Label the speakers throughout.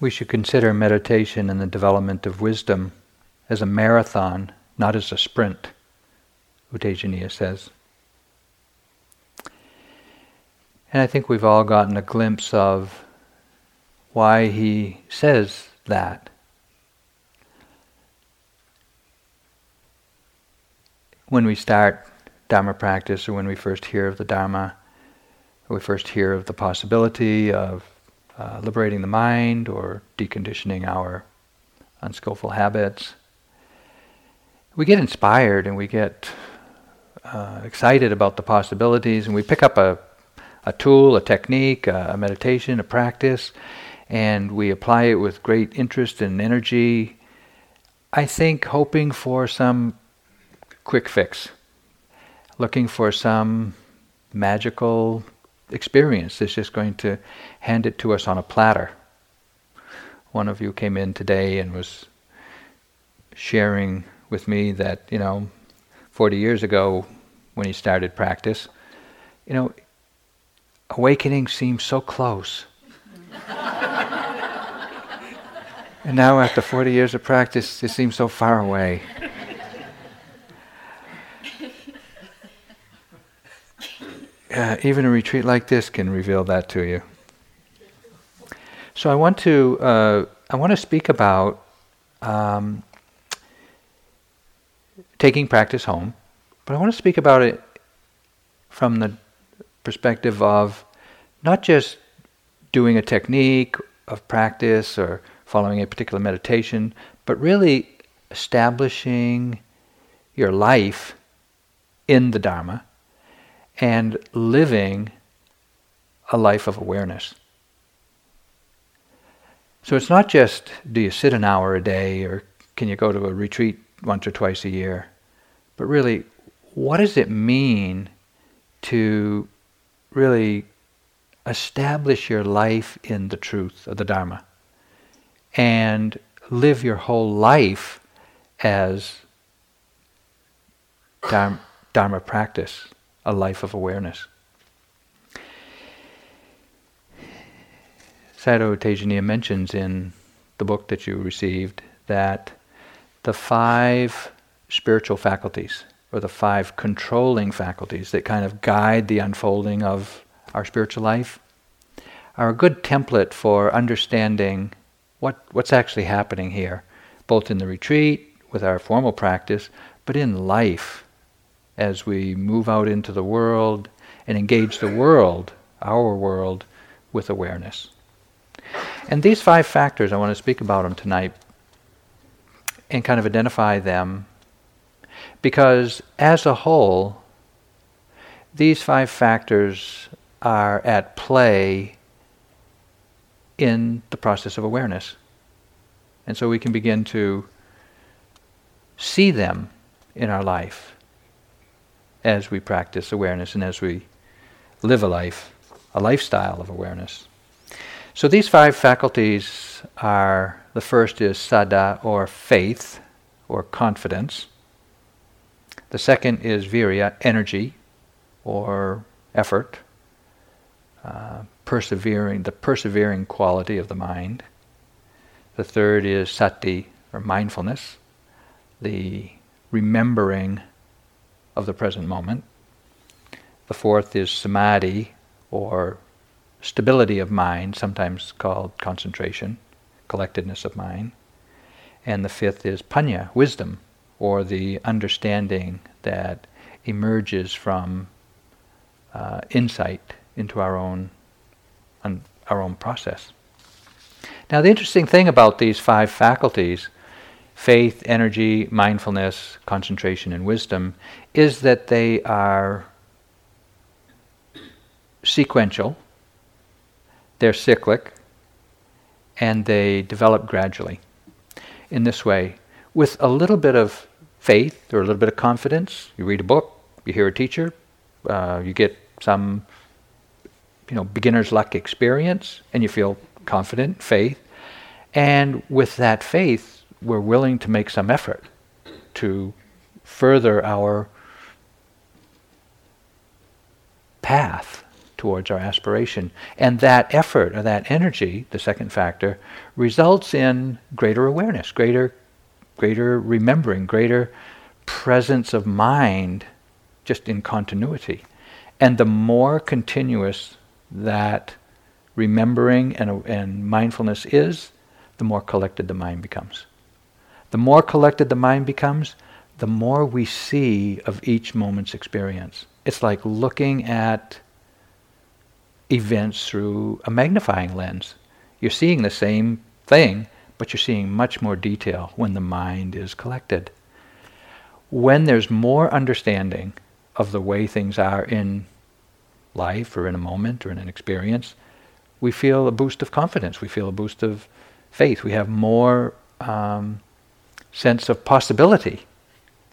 Speaker 1: we should consider meditation and the development of wisdom as a marathon, not as a sprint, U Tejaniya says. And I think we've all gotten a glimpse of why he says that. When we start Dharma practice or when we first hear of the Dharma, we first hear of the possibility of uh, liberating the mind or deconditioning our unskillful habits, we get inspired and we get uh, excited about the possibilities and we pick up a, a tool, a technique, a, a meditation, a practice, and we apply it with great interest and energy. I think hoping for some quick fix, looking for some magical experience is just going to hand it to us on a platter. One of you came in today and was sharing with me that, you know, 40 years ago when he started practice, you know, awakening seemed so close. and now, after 40 years of practice, it seems so far away. Uh, even a retreat like this can reveal that to you. So I want to uh, I want to speak about um, taking practice home, but I want to speak about it from the perspective of not just doing a technique of practice or following a particular meditation, but really establishing your life in the Dharma and living a life of awareness. So it's not just do you sit an hour a day or can you go to a retreat once or twice a year, but really, what does it mean to really establish your life in the truth of the Dharma and live your whole life as Dharma, dharma practice? A life of awareness. Sayadaw Tejaniya mentions in the book that you received that the five spiritual faculties, or the five controlling faculties that kind of guide the unfolding of our spiritual life, are a good template for understanding what, what's actually happening here, both in the retreat, with our formal practice, but in life as we move out into the world and engage the world, our world, with awareness. And these five factors, I want to speak about them tonight and kind of identify them because as a whole, these five factors are at play in the process of awareness. And so we can begin to see them in our life as we practice awareness and as we live a life, a lifestyle of awareness. So these five faculties are the first is saddha or faith or confidence. The second is virya, energy or effort, uh, persevering, the persevering quality of the mind. The third is sati or mindfulness, the remembering of the present moment. The fourth is samadhi, or stability of mind, sometimes called concentration, collectedness of mind. And the fifth is panya, wisdom, or the understanding that emerges from uh, insight into our own, un- our own process. Now, the interesting thing about these five faculties faith, energy, mindfulness, concentration, and wisdom is that they are sequential, they're cyclic, and they develop gradually. In this way, with a little bit of faith or a little bit of confidence, you read a book, you hear a teacher, uh, you get some you know beginner's luck experience, and you feel confident, faith, and with that faith, we're willing to make some effort to further our path towards our aspiration. And that effort or that energy, the second factor, results in greater awareness, greater, greater remembering, greater presence of mind just in continuity. And the more continuous that remembering and, and mindfulness is, the more collected the mind becomes. The more collected the mind becomes, the more we see of each moment's experience. It's like looking at events through a magnifying lens. You're seeing the same thing, but you're seeing much more detail when the mind is collected. When there's more understanding of the way things are in life or in a moment or in an experience, we feel a boost of confidence. We feel a boost of faith. We have more um, sense of possibility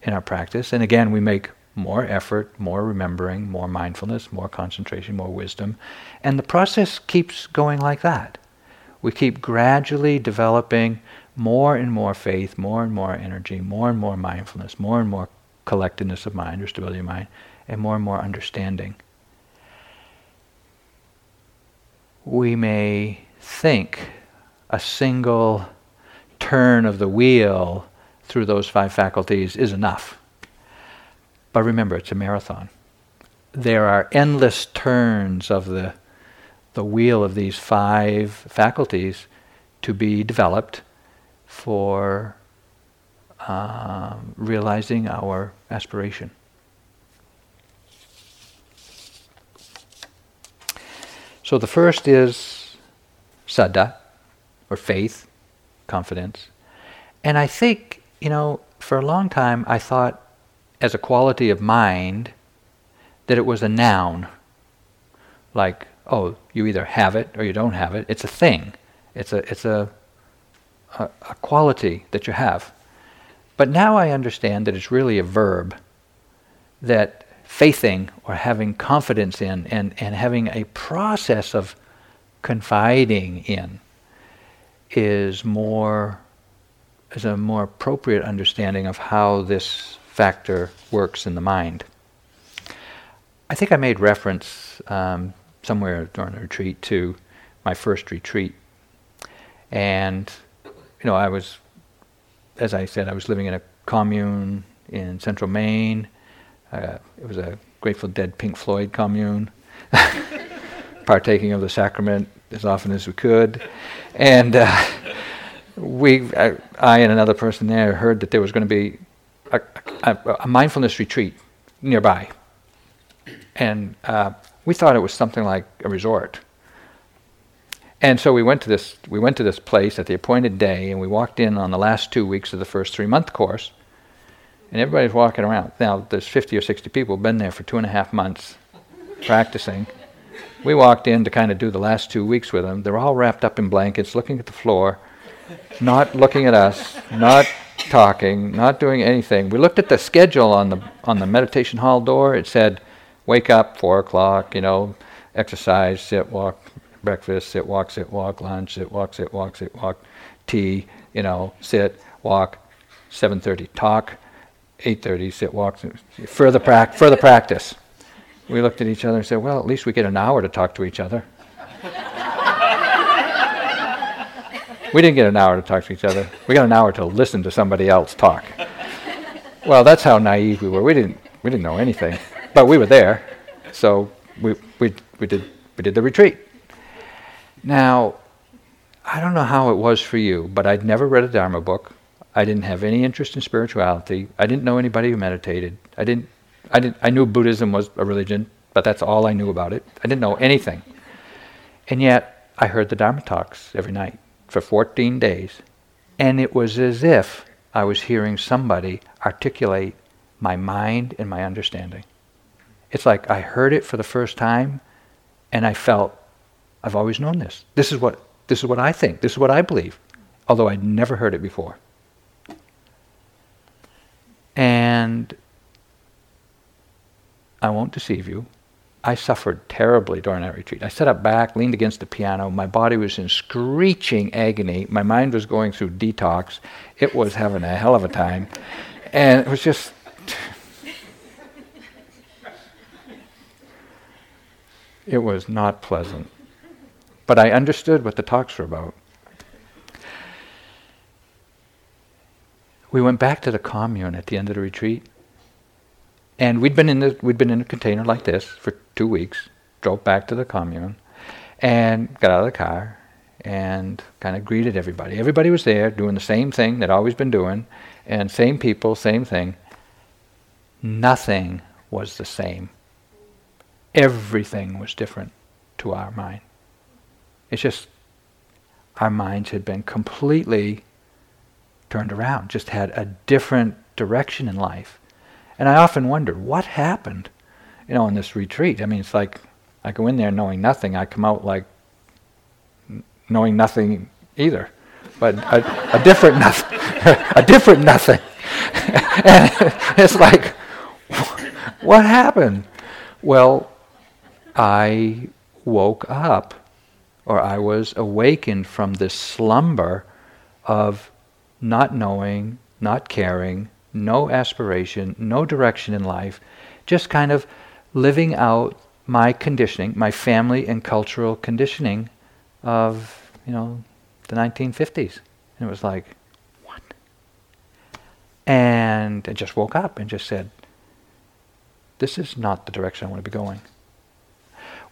Speaker 1: in our practice. And again, we make more effort, more remembering, more mindfulness, more concentration, more wisdom. And the process keeps going like that. We keep gradually developing more and more faith, more and more energy, more and more mindfulness, more and more collectedness of mind or stability of mind, and more and more understanding. We may think a single turn of the wheel through those five faculties is enough. But remember, it's a marathon. There are endless turns of the, the wheel of these five faculties to be developed for uh, realizing our aspiration. So the first is saddha, or faith, confidence. And I think, you know, for a long time I thought as a quality of mind that it was a noun. Like, oh, you either have it or you don't have it. It's a thing. It's a it's a a, a quality that you have. But now I understand that it's really a verb that faithing or having confidence in and, and having a process of confiding in is more is a more appropriate understanding of how this factor works in the mind. I think I made reference um, somewhere during the retreat to my first retreat. And, you know, I was, as I said, I was living in a commune in central Maine. Uh, it was a Grateful Dead Pink Floyd commune, partaking of the sacrament as often as we could. And uh, we, I, I, and another person there heard that there was going to be a, a, a mindfulness retreat nearby. And uh, we thought it was something like a resort. And so we went to this we went to this place at the appointed day and we walked in on the last two weeks of the first three month course. And everybody's walking around. Now there's fifty or sixty people been there for two and a half months practicing. We walked in to kind of do the last two weeks with them. They're all wrapped up in blankets, looking at the floor, not looking at us, not talking, not doing anything. We looked at the schedule on the on the meditation hall door. It said, "Wake up, four o'clock. You know, exercise, sit, walk, breakfast, sit, walk, sit, walk, lunch, sit, walk, sit, walk, sit, walk, tea. You know, sit, walk, seven thirty, talk, eight thirty, sit, walk. Further, further practice." We looked at each other and said, "Well, at least we get an hour to talk to each other." We didn't get an hour to talk to each other. We got an hour to listen to somebody else talk. Well, that's how naive we were. We didn't we didn't know anything, but we were there, so we we we did we did the retreat. Now, I don't know how it was for you, but I'd never read a Dharma book. I didn't have any interest in spirituality. I didn't know anybody who meditated. I didn't I didn't I knew Buddhism was a religion, but that's all I knew about it. I didn't know anything. And yet I heard the Dharma talks every night for 14 days, and it was as if I was hearing somebody articulate my mind and my understanding. It's like I heard it for the first time, and I felt I've always known this. This is what this is what I think. This is what I believe, although I'd never heard it before. And I won't deceive you. I suffered terribly during that retreat. I sat up back, leaned against the piano. My body was in screeching agony. My mind was going through detox. It was having a hell of a time. And it was just. It was not pleasant. But I understood what the talks were about. We went back to the commune at the end of the retreat. And we'd been in the, we'd been in a container like this for two weeks. Drove back to the commune, and got out of the car and kind of greeted everybody. Everybody was there doing the same thing they'd always been doing, and same people, same thing. Nothing was the same. Everything was different to our mind. It's just our minds had been completely turned around, just had a different direction in life. And I often wonder, what happened, you know, in this retreat? I mean, it's like I go in there knowing nothing. I come out like knowing nothing either, but a, a different nothing, a different nothing. and it's like, what happened? Well, I woke up, or I was awakened from this slumber of not knowing, not caring, no aspiration, no direction in life, just kind of living out my conditioning, my family and cultural conditioning of, you know, the 1950s. And it was like, what? And I just woke up and just said, this is not the direction I want to be going.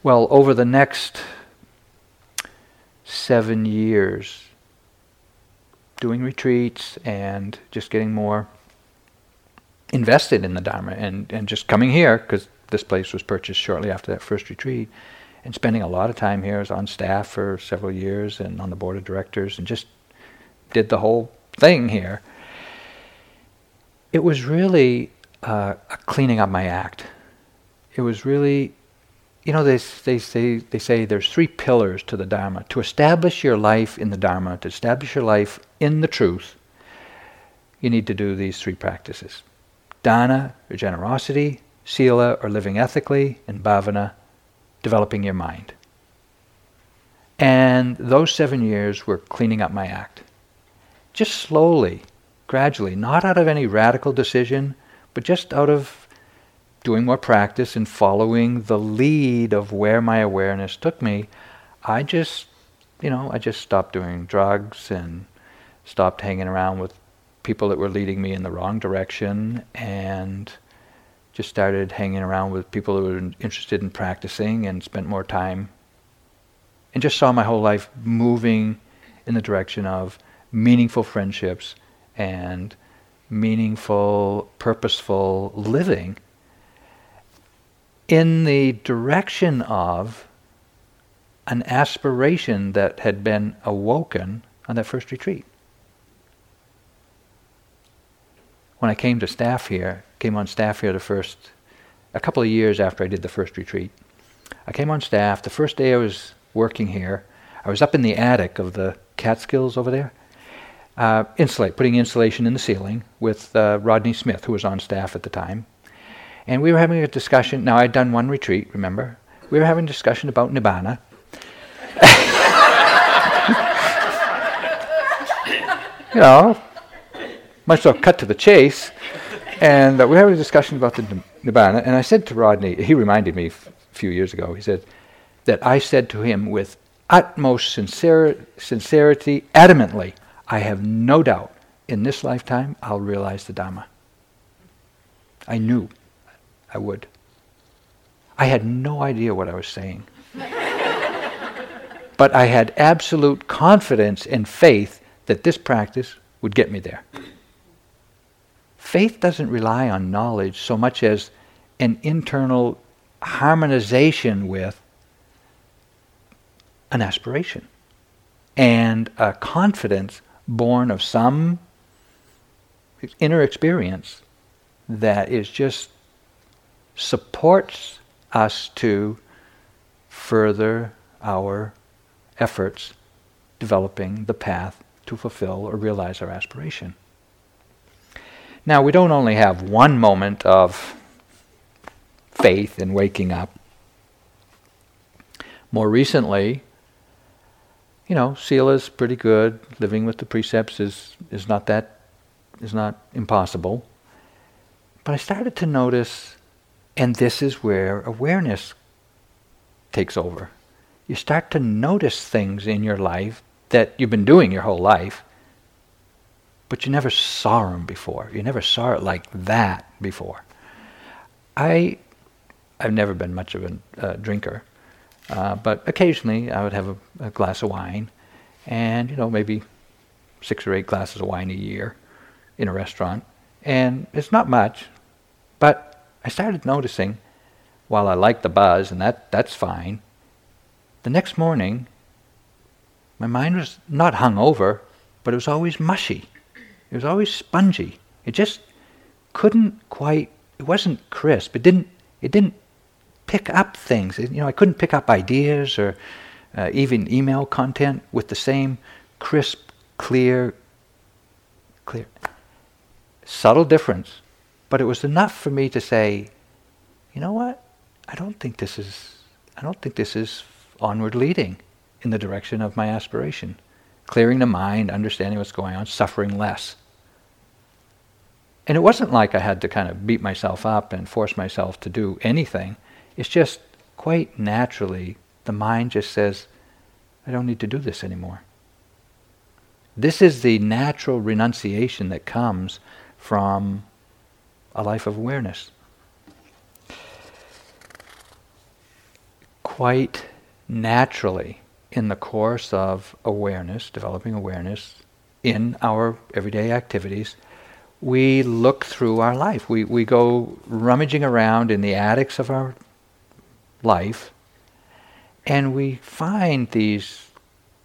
Speaker 1: Well, over the next seven years, doing retreats and just getting more invested in the Dharma and, and just coming here, because this place was purchased shortly after that first retreat, and spending a lot of time here. I was on staff for several years and on the board of directors and just did the whole thing here. It was really uh, cleaning up my act. It was really, you know, they, they, say, they say there's three pillars to the Dharma. To establish your life in the Dharma, to establish your life in the truth, you need to do these three practices. Dana, or generosity, Sila, or living ethically, and Bhavana, developing your mind. And those seven years were cleaning up my act. Just slowly, gradually, not out of any radical decision, but just out of doing more practice and following the lead of where my awareness took me, I just, you know, I just stopped doing drugs and stopped hanging around with people that were leading me in the wrong direction and just started hanging around with people who were interested in practicing and spent more time and just saw my whole life moving in the direction of meaningful friendships and meaningful, purposeful living in the direction of an aspiration that had been awoken on that first retreat. When I came to staff here, came on staff here the first, a couple of years after I did the first retreat. I came on staff. The first day I was working here, I was up in the attic of the Catskills over there, uh, insulate, putting insulation in the ceiling with uh, Rodney Smith, who was on staff at the time. And we were having a discussion. Now, I'd done one retreat, remember? We were having a discussion about Nibbana. you know, much well cut to the chase. And uh, we had a discussion about the Nibbana, and I said to Rodney, he reminded me f- a few years ago, he said, that I said to him with utmost sincerity, adamantly, I have no doubt in this lifetime I'll realize the Dhamma. I knew I would. I had no idea what I was saying. but I had absolute confidence and faith that this practice would get me there. Faith doesn't rely on knowledge so much as an internal harmonization with an aspiration and a confidence born of some inner experience that is just supports us to further our efforts developing the path to fulfill or realize our aspiration. Now, we don't only have one moment of faith in waking up. More recently, you know, Sila's pretty good. Living with the precepts is, is not that is not impossible. But I started to notice, and this is where awareness takes over. You start to notice things in your life that you've been doing your whole life, but you never saw them before. You never saw it like that before. I, I've never been much of a uh, drinker, uh, but occasionally I would have a, a glass of wine, and you know maybe six or eight glasses of wine a year in a restaurant, and it's not much, but I started noticing, while I like the buzz and that that's fine, the next morning my mind was not hung over, but it was always mushy. It was always spongy. It just couldn't quite. It wasn't crisp. It didn't. It didn't pick up things. It, you know, I couldn't pick up ideas or uh, even email content with the same crisp, clear, clear, subtle difference. But it was enough for me to say, you know what? I don't think this is. I don't think this is onward leading in the direction of my aspiration. Clearing the mind, understanding what's going on, suffering less. And it wasn't like I had to kind of beat myself up and force myself to do anything. It's just quite naturally, the mind just says, I don't need to do this anymore. This is the natural renunciation that comes from a life of awareness. Quite naturally, in the course of awareness, developing awareness in our everyday activities, we look through our life. We, we go rummaging around in the attics of our life and we find these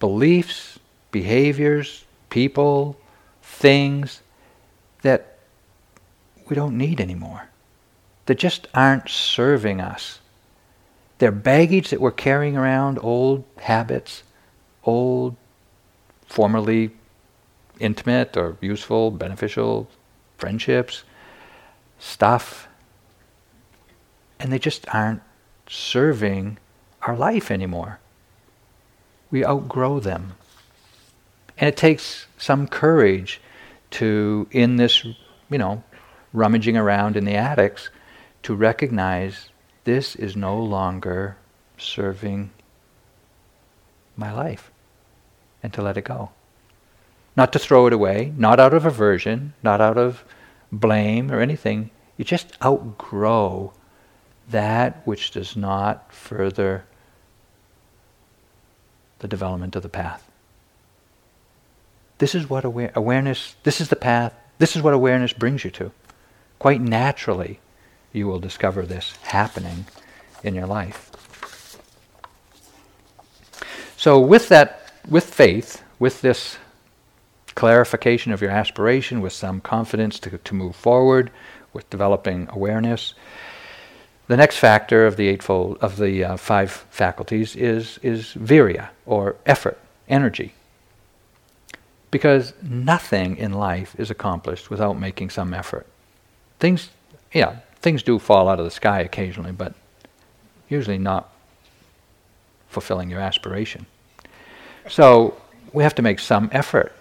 Speaker 1: beliefs, behaviors, people, things that we don't need anymore, that just aren't serving us. They're baggage that we're carrying around, old habits, old, formerly intimate or useful, beneficial friendships, stuff, and they just aren't serving our life anymore. We outgrow them. And it takes some courage to, in this, you know, rummaging around in the attics, to recognize this is no longer serving my life and to let it go. Not to throw it away, not out of aversion, not out of blame or anything. You just outgrow that which does not further the development of the path. This is what aware- awareness, this is the path, this is what awareness brings you to. Quite naturally, you will discover this happening in your life. So, with that, with faith, with this clarification of your aspiration, with some confidence to, to move forward, with developing awareness, the next factor of the eightfold of the uh, five faculties is is virya or effort, energy. Because nothing in life is accomplished without making some effort. Things, yeah, things do fall out of the sky occasionally, but usually not fulfilling your aspiration. So we have to make some effort.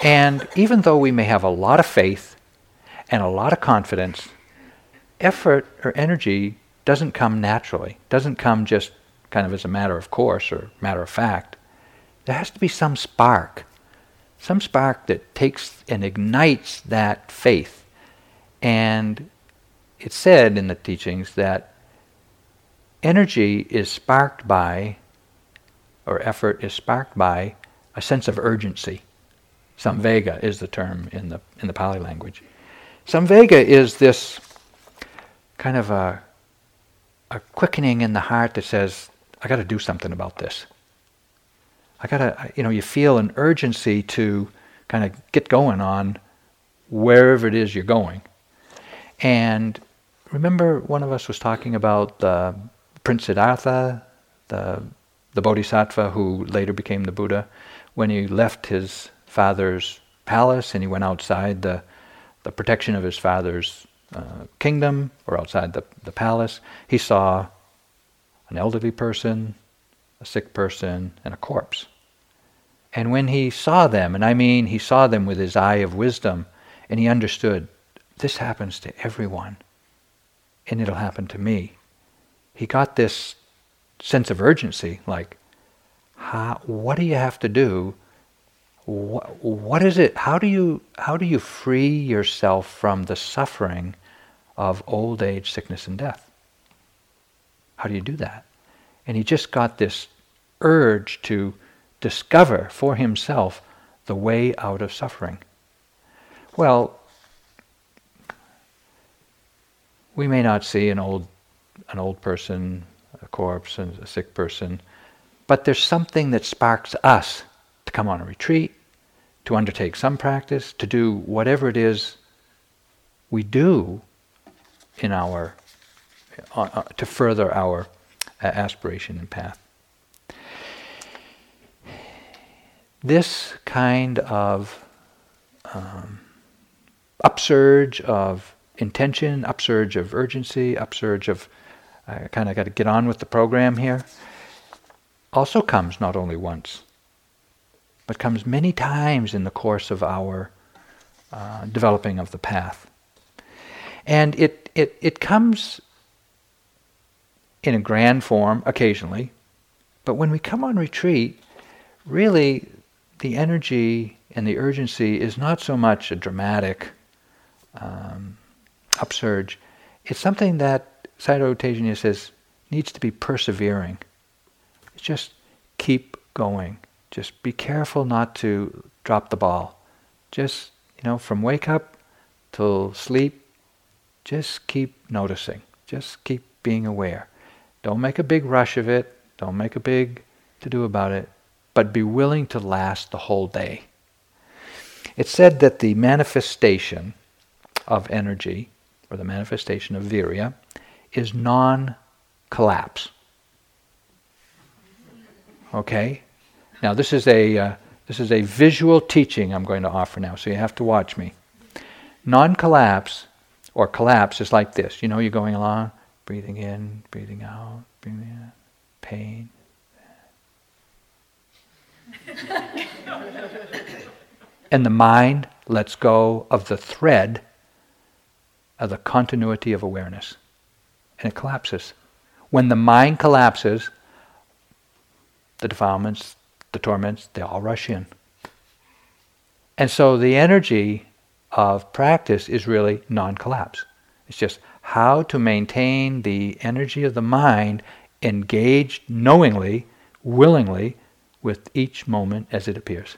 Speaker 1: And even though we may have a lot of faith and a lot of confidence, effort or energy doesn't come naturally, doesn't come just kind of as a matter of course or matter of fact. There has to be some spark, some spark that takes and ignites that faith. And it's said in the teachings that energy is sparked by, or effort is sparked by, a sense of urgency. Samvega is the term in the, in the Pali language. Samvega is this kind of a, a quickening in the heart that says, I got to do something about this. I got to, you know, you feel an urgency to kind of get going on wherever it is you're going. And remember, one of us was talking about the Prince Siddhartha, the, the Bodhisattva who later became the Buddha, when he left his father's palace and he went outside the, the protection of his father's uh, kingdom or outside the, the palace, he saw an elderly person, a sick person, and a corpse. And when he saw them, and I mean he saw them with his eye of wisdom, and he understood this happens to everyone, and it'll happen to me. He got this sense of urgency, like, how, what do you have to do? What, is it? How do you how do you free yourself from the suffering of old age, sickness, and death? How do you do that? And he just got this urge to discover for himself the way out of suffering. Well, we may not see an old an old person, a corpse, and a sick person, but there's something that sparks us to come on a retreat, to undertake some practice, to do whatever it is we do in our uh, uh, to further our uh, aspiration and path. This kind of um, upsurge of intention, upsurge of urgency, upsurge of I kind of got to get on with the program here, also comes not only once, but comes many times in the course of our uh, developing of the path. And it, it, it comes in a grand form occasionally, but when we come on retreat, really the energy and the urgency is not so much a dramatic um, upsurge. It's something that Sayadaw Tejaniya says needs to be persevering. It's just keep going. Just be careful not to drop the ball. Just, you know, from wake up till sleep, just keep noticing. Just keep being aware. Don't make a big rush of it. Don't make a big to do about it. But be willing to last the whole day. It's said that the manifestation of energy, or the manifestation of virya, is non collapse. Okay? Now, this is, a, uh, this is a visual teaching I'm going to offer now, so you have to watch me. Non collapse or collapse is like this. You know, you're going along, breathing in, breathing out, breathing in, pain. and the mind lets go of the thread of the continuity of awareness and it collapses. When the mind collapses, the defilements, the torments, they all rush in. And so the energy of practice is really non collapse. It's just how to maintain the energy of the mind engaged knowingly, willingly, with each moment as it appears.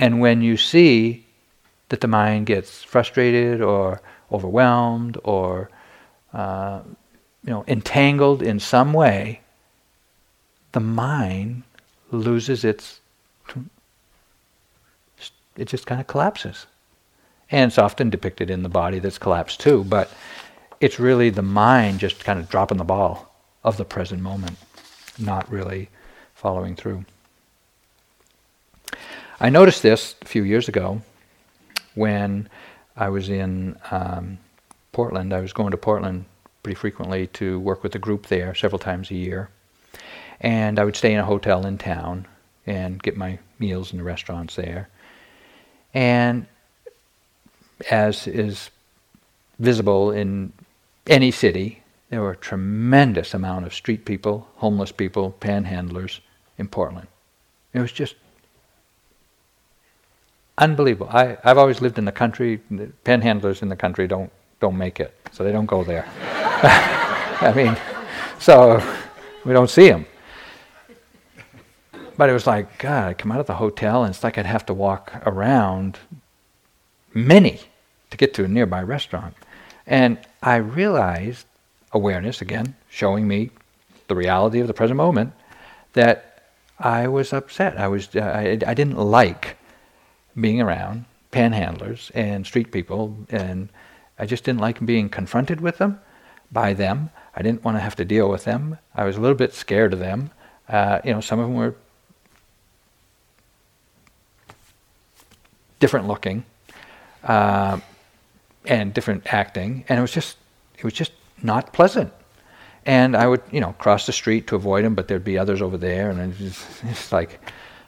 Speaker 1: And when you see that the mind gets frustrated or overwhelmed or uh, you know, entangled in some way, the mind loses its. It just kind of collapses. And it's often depicted in the body that's collapsed too, but it's really the mind just kind of dropping the ball of the present moment, not really following through. I noticed this a few years ago when I was in um, Portland. I was going to Portland pretty frequently to work with a group there several times a year. And I would stay in a hotel in town and get my meals in the restaurants there. And as is visible in any city, there were a tremendous amount of street people, homeless people, panhandlers in Portland. It was just unbelievable. I, I've always lived in the country. Panhandlers in the country don't don't make it, so they don't go there. I mean, so we don't see them. But it was like, God, I come out of the hotel and it's like I'd have to walk around many to get to a nearby restaurant. And I realized, awareness again, showing me the reality of the present moment, that I was upset. I, was, uh, I, I didn't like being around panhandlers and street people and I just didn't like being confronted with them, by them. I didn't want to have to deal with them. I was a little bit scared of them. Uh, you know, some of them were different looking uh, and different acting, and it was just it was just not pleasant. And I would, you know, cross the street to avoid them, but there'd be others over there, and it's, it's like,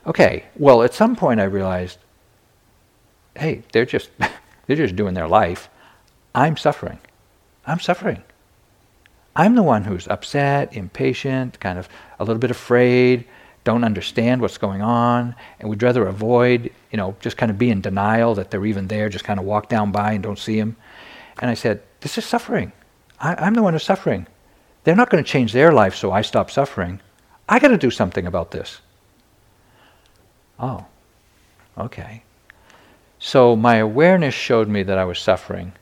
Speaker 1: okay. Well, at some point, I realized, hey, they're just they're just doing their life. I'm suffering. I'm suffering. I'm the one who's upset, impatient, kind of a little bit afraid, don't understand what's going on, and we'd rather avoid, you know, just kind of be in denial that they're even there, just kind of walk down by and don't see them. And I said, This is suffering. I, I'm the one who's suffering. They're not going to change their life so I stop suffering. I got to do something about this. Oh, okay. So my awareness showed me that I was suffering,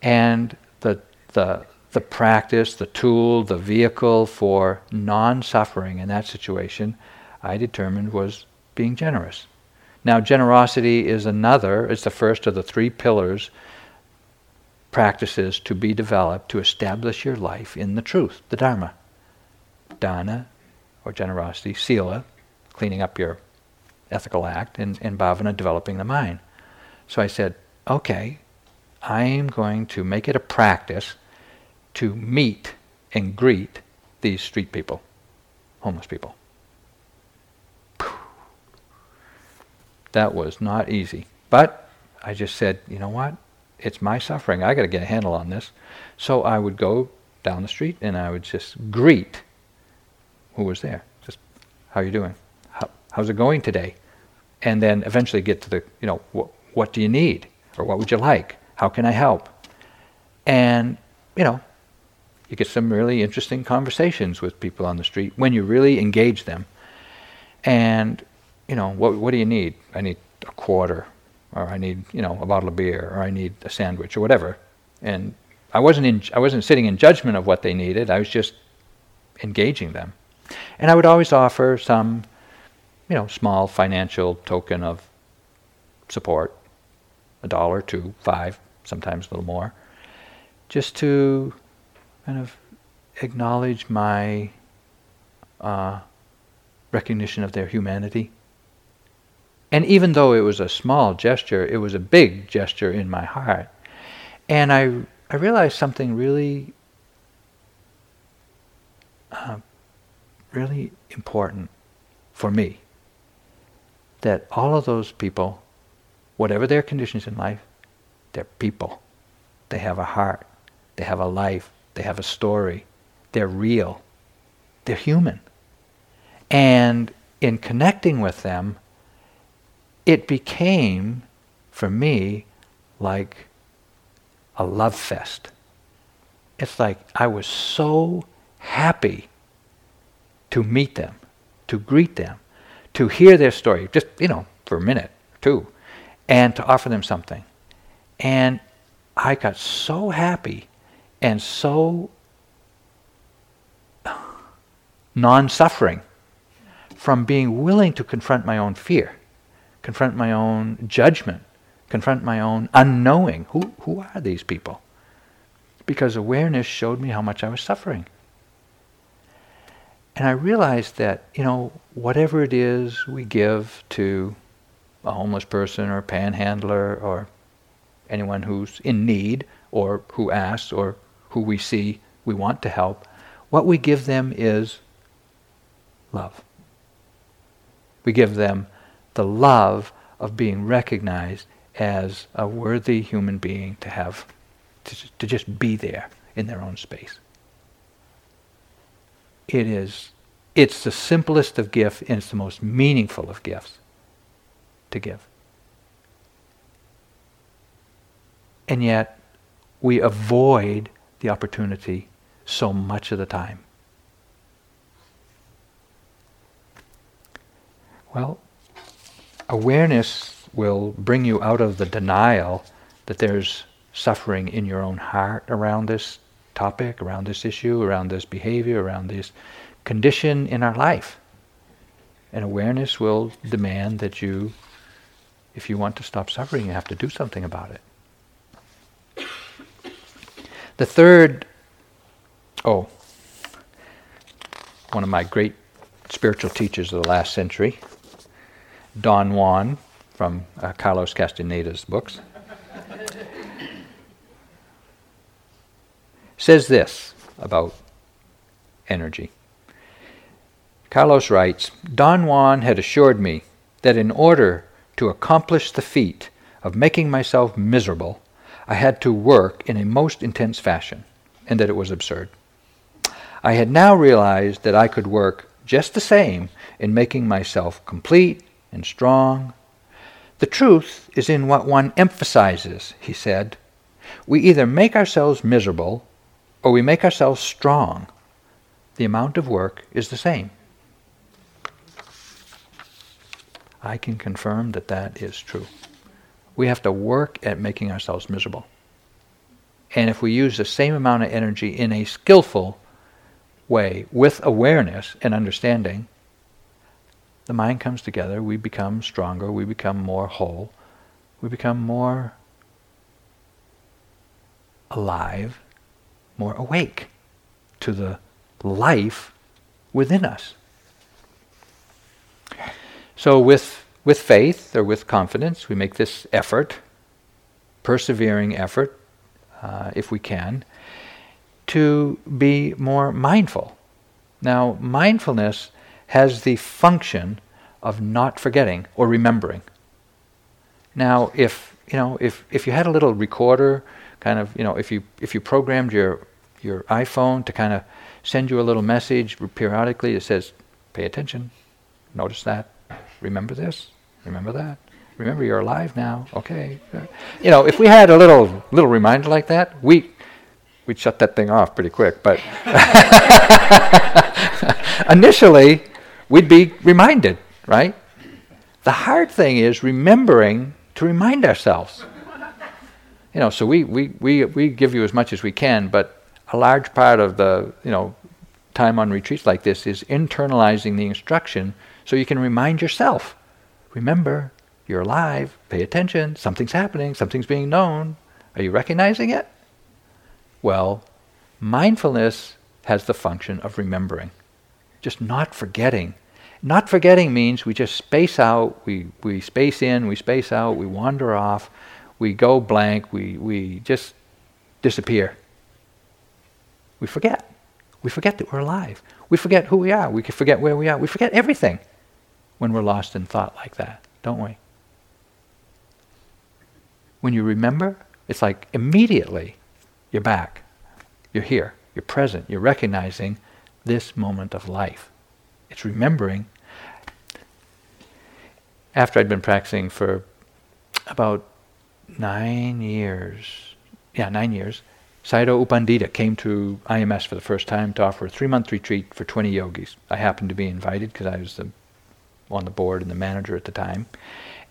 Speaker 1: and the the the practice, the tool, the vehicle for non-suffering in that situation, I determined was being generous. Now, generosity is another. It's the first of the three pillars practices to be developed to establish your life in the truth, the Dharma. Dana, or generosity, Sila, cleaning up your ethical act, and, and Bhavana, developing the mind. So I said, okay, I'm going to make it a practice to meet and greet these street people, homeless people. That was not easy. But I just said, you know what? It's my suffering. I got to get a handle on this. So I would go down the street and I would just greet who was there. Just, how are you doing? How, how's it going today? And then eventually get to the, you know, wh- what do you need? Or what would you like? How can I help? And, you know, you get some really interesting conversations with people on the street when you really engage them. And, you know, what, what do you need? I need a quarter, or I need, you know, a bottle of beer, or I need a sandwich, or whatever. And I wasn't, in, I wasn't sitting in judgment of what they needed, I was just engaging them. And I would always offer some, you know, small financial token of support a dollar, two, five, sometimes a little more, just to kind of acknowledge my uh, recognition of their humanity. And even though it was a small gesture, it was a big gesture in my heart. And I, I realized something really, uh, really important for me. That all of those people, whatever their conditions in life, they're people. They have a heart. They have a life. They have a story. They're real. They're human. And in connecting with them, it became, for me, like a love fest. It's like I was so happy to meet them, to greet them, to hear their story, just, you know, for a minute, two, and to offer them something. And I got so happy and so non suffering from being willing to confront my own fear, confront my own judgment, confront my own unknowing. Who, who are these people? Because awareness showed me how much I was suffering. And I realized that, you know, whatever it is we give to a homeless person or a panhandler or anyone who's in need or who asks or who we see we want to help, what we give them is love. We give them the love of being recognized as a worthy human being to have, to, to just be there in their own space. It is, it's the simplest of gifts and it's the most meaningful of gifts to give. And yet, we avoid the opportunity so much of the time. Well, awareness will bring you out of the denial that there's suffering in your own heart around this topic, around this issue, around this behavior, around this condition in our life. And awareness will demand that you, if you want to stop suffering, you have to do something about it. The third, oh, one of my great spiritual teachers of the last century, Don Juan from uh, Carlos Castaneda's books, says this about energy. Carlos writes Don Juan had assured me that in order to accomplish the feat of making myself miserable, I had to work in a most intense fashion, and that it was absurd. I had now realized that I could work just the same in making myself complete and strong. The truth is in what one emphasizes, he said. We either make ourselves miserable or we make ourselves strong. The amount of work is the same. I can confirm that that is true. We have to work at making ourselves miserable. And if we use the same amount of energy in a skillful way with awareness and understanding, the mind comes together, we become stronger, we become more whole, we become more alive, more awake to the life within us. So, with, with faith or with confidence, we make this effort, persevering effort, uh, if we can, to be more mindful. Now, mindfulness has the function of not forgetting or remembering. Now, if you know, if, if you had a little recorder, kind of, you know, if you if you programmed your your iPhone to kind of send you a little message periodically that says, "Pay attention, notice that, remember this, remember that, remember you're alive now." Okay, you know, if we had a little little reminder like that, we we'd shut that thing off pretty quick. But initially, we'd be reminded, right? The hard thing is remembering to remind ourselves. You know, so we, we, we, we give you as much as we can, but a large part of the, you know, time on retreats like this is internalizing the instruction so you can remind yourself. Remember, you're alive, pay attention, something's happening, something's being known. Are you recognizing it? Well, mindfulness has the function of remembering, just not forgetting. Not forgetting means we just space out, we, we space in, we space out, we wander off, we go blank, we, we just disappear. We forget. We forget that we're alive. We forget who we are. We forget where we are. We forget everything when we're lost in thought like that, don't we? When you remember, it's like immediately you're back. You're here. You're present. You're recognizing this moment of life. It's remembering. After I'd been practicing for about nine years, yeah, nine years, Sayadaw U Pandita came to IMS for the first time to offer a three-month retreat for 20 yogis. I happened to be invited because I was the, on the board and the manager at the time.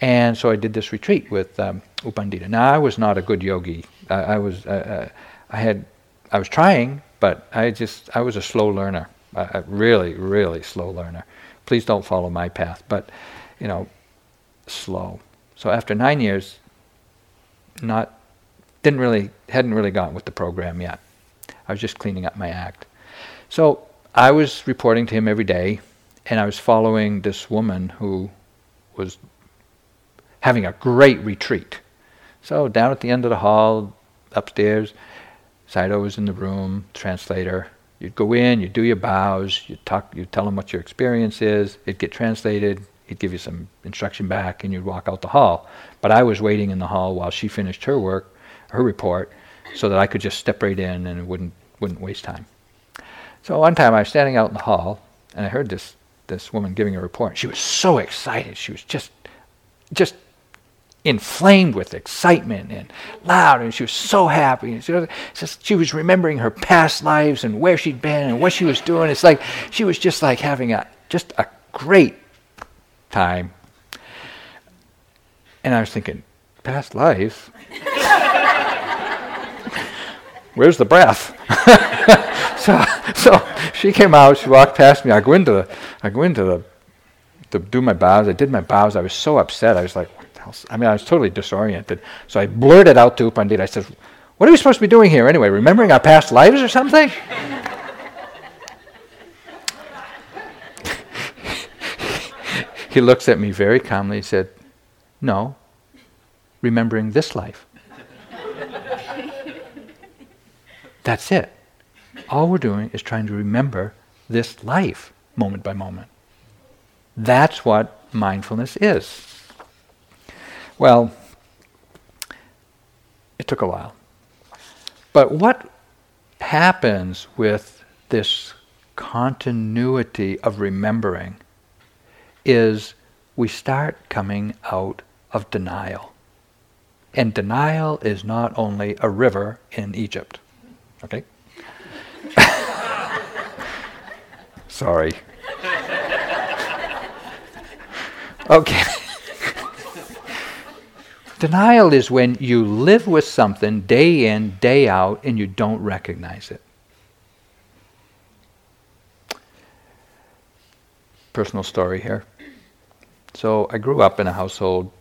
Speaker 1: And so I did this retreat with um, U Pandita. Now I was not a good yogi. I, I was, uh, uh, I had, I was trying, but I just, I was a slow learner, a, a really, really slow learner. Please don't follow my path, but you know, slow. So after nine years, not, didn't really, hadn't really gotten with the program yet. I was just cleaning up my act. So I was reporting to him every day, and I was following this woman who was having a great retreat. So down at the end of the hall, upstairs, Sayadaw was in the room, translator. You'd go in, you'd do your bows, you'd talk, you'd tell him what your experience is, it'd get translated, he'd give you some instruction back, and you'd walk out the hall. But I was waiting in the hall while she finished her work, her report, so that I could just step right in and wouldn't wouldn't waste time. So one time I was standing out in the hall, and I heard this this woman giving a report. She was so excited. She was just just inflamed with excitement and loud, and she was so happy. And she, was, she was remembering her past lives and where she'd been and what she was doing. It's like she was just like having a just a great time. And I was thinking, past lives? Where's the breath? so, so she came out. She walked past me. I go into the, I go into the, to do my bows. I did my bows. I was so upset. I was like, else. I mean, I was totally disoriented. So I blurted out to U Pandita. I said, What are we supposed to be doing here anyway? Remembering our past lives or something? he looks at me very calmly. He said, No, remembering this life. That's it. All we're doing is trying to remember this life moment by moment. That's what mindfulness is. Well, it took a while. But what happens with this continuity of remembering is we start coming out of denial. And denial is not only a river in Egypt. Okay? Sorry. Okay. Denial is when you live with something day in, day out, and you don't recognize it. Personal story here. So I grew up in a household,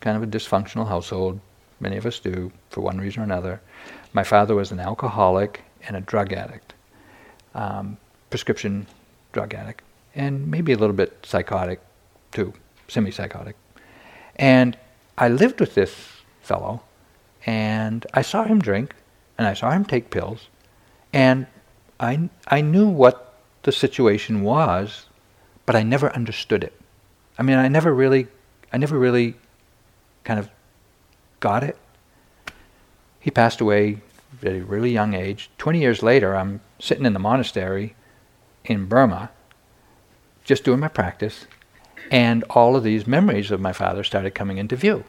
Speaker 1: kind of a dysfunctional household. Many of us do, for one reason or another. My father was an alcoholic and a drug addict, um, prescription drug addict, and maybe a little bit psychotic too, semi psychotic. And I lived with this fellow, and I saw him drink, and I saw him take pills, and I, I knew what the situation was, but I never understood it. I mean, I never really, I never really kind of got it. He passed away at a really young age. 20 years later, I'm sitting in the monastery in Burma, just doing my practice, and all of these memories of my father started coming into view.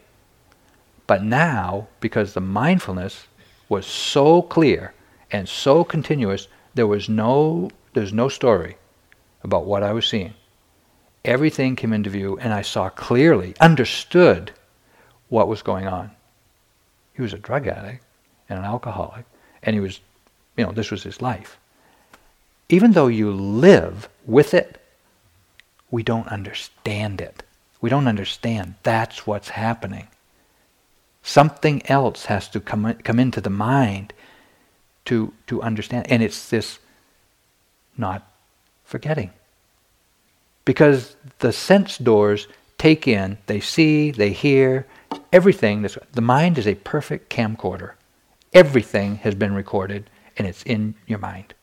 Speaker 1: But now, because the mindfulness was so clear and so continuous, there was no there's no story about what I was seeing. Everything came into view and I saw clearly, understood what was going on. He was a drug addict and an alcoholic, and he was, you know, this was his life. Even though you live with it, we don't understand it. We don't understand that's what's happening. Something else has to come, come into the mind to, to understand. And it's this not forgetting. Because the sense doors take in, they see, they hear, everything. the mind is a perfect camcorder. Everything has been recorded and it's in your mind.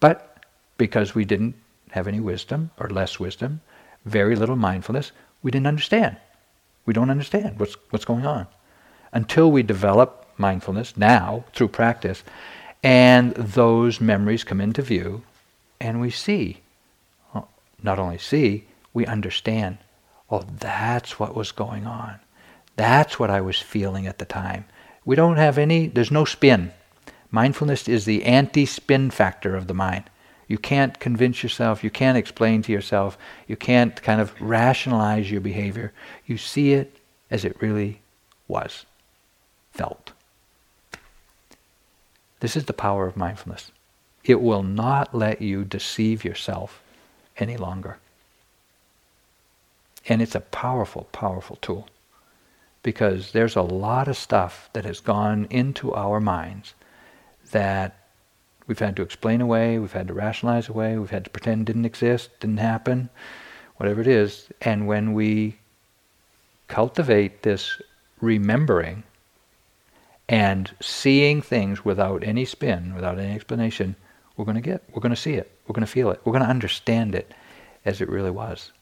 Speaker 1: But because we didn't have any wisdom or less wisdom, very little mindfulness, we didn't understand. We don't understand what's, what's going on. Until we develop mindfulness now through practice, and those memories come into view, and we see. Not only see, we understand. Oh, that's what was going on. That's what I was feeling at the time. We don't have any, there's no spin. Mindfulness is the anti spin factor of the mind. You can't convince yourself, you can't explain to yourself, you can't kind of rationalize your behavior. You see it as it really was, felt. This is the power of mindfulness. It will not let you deceive yourself any longer. And it's a powerful, powerful tool because there's a lot of stuff that has gone into our minds that We've had to explain away, we've had to rationalize away, we've had to pretend didn't exist, didn't happen, whatever it is. And when we cultivate this remembering and seeing things without any spin, without any explanation, we're going to get, we're going to see it, we're going to feel it, we're going to understand it as it really was.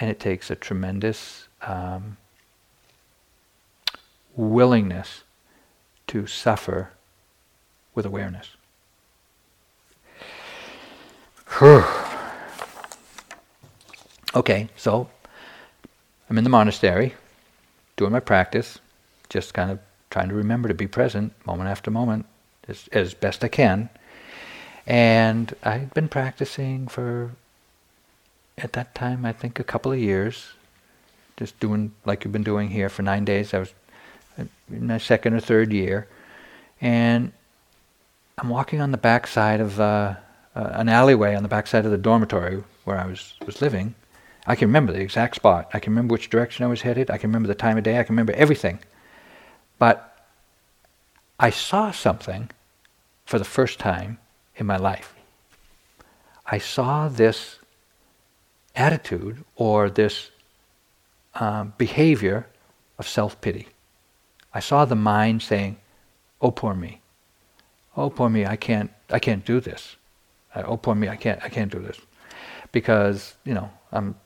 Speaker 1: And it takes a tremendous um, willingness to suffer with awareness. okay, so I'm in the monastery, doing my practice, just kind of trying to remember to be present moment after moment as, as best I can. And I'd been practicing for, at that time, I think a couple of years, just doing like you've been doing here for nine days. I was in my second or third year. And I'm walking on the backside of uh, uh, an alleyway on the backside of the dormitory where I was, was living. I can remember the exact spot. I can remember which direction I was headed. I can remember the time of day. I can remember everything. But I saw something for the first time in my life. I saw this attitude or this um, behavior of self pity. I saw the mind saying, "Oh, poor me. Oh, poor me. I can't. I can't do this uh, oh poor me, I can't, I can't do this because you know I'm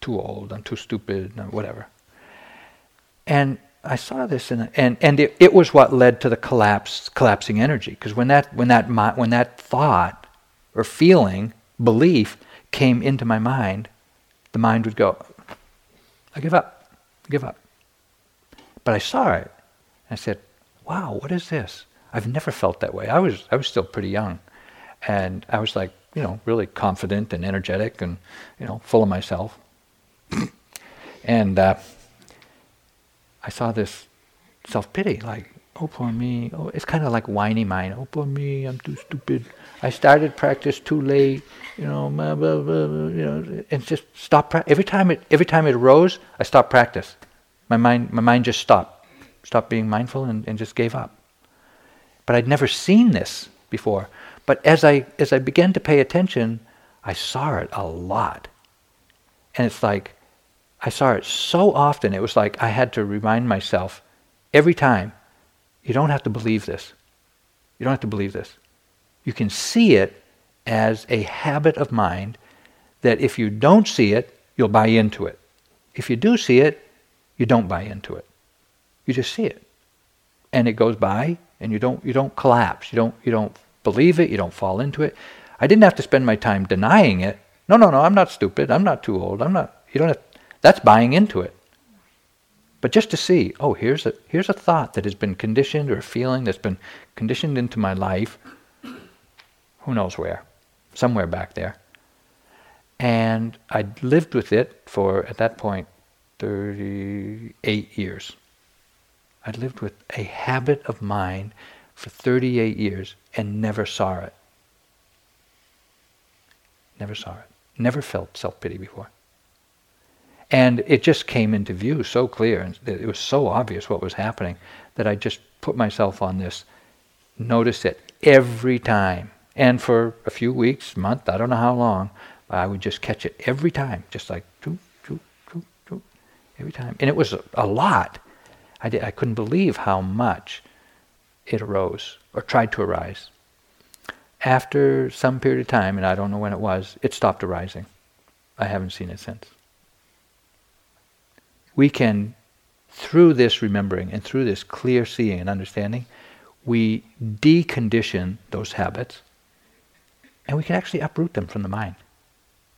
Speaker 1: too old, I'm too stupid, whatever. And I saw this, and and and it, it was what led to the collapse, collapsing energy. Because when that when that when that thought or feeling, belief came into my mind, the mind would go, I give up, I give up. But I saw it. I said, wow, what is this? I've never felt that way. I was, I was still pretty young. And I was like, you know, really confident and energetic and, you know, full of myself. and uh, I saw this self pity, like, oh, poor me. Oh, it's kind of like whiny mind. Oh, poor me, I'm too stupid. I started practice too late. You know, blah, blah, blah, you know, and just stop. Pra- every time it, every time it arose, I stopped practice. My mind, my mind just stopped, stopped being mindful, and, and just gave up. But I'd never seen this before. But as I as I began to pay attention, I saw it a lot. And it's like I saw it so often, it was like I had to remind myself every time, you don't have to believe this. You don't have to believe this. You can see it as a habit of mind that if you don't see it, you'll buy into it. If you do see it, you don't buy into it. You just see it. And it goes by and you don't you don't collapse. You don't you don't believe it, you don't fall into it. I didn't have to spend my time denying it. No, no, no, I'm not stupid. I'm not too old. I'm not you don't have that's buying into it. But just to see, oh, here's a here's a thought that has been conditioned or a feeling that's been conditioned into my life. Who knows where? Somewhere back there. And I lived with it for at that point 38 years. I'd lived with a habit of mind for 38 years and never saw it. Never saw it. Never felt self pity before. And it just came into view so clear, and it was so obvious what was happening that I just put myself on this, notice it every time. And for a few weeks, month, I don't know how long, I would just catch it every time, just like choo, choo, choo, choo, every time. And it was a, a lot. I, did, I couldn't believe how much it arose or tried to arise. After some period of time, and I don't know when it was, it stopped arising. I haven't seen it since we can, through this remembering and through this clear seeing and understanding, we decondition those habits and we can actually uproot them from the mind.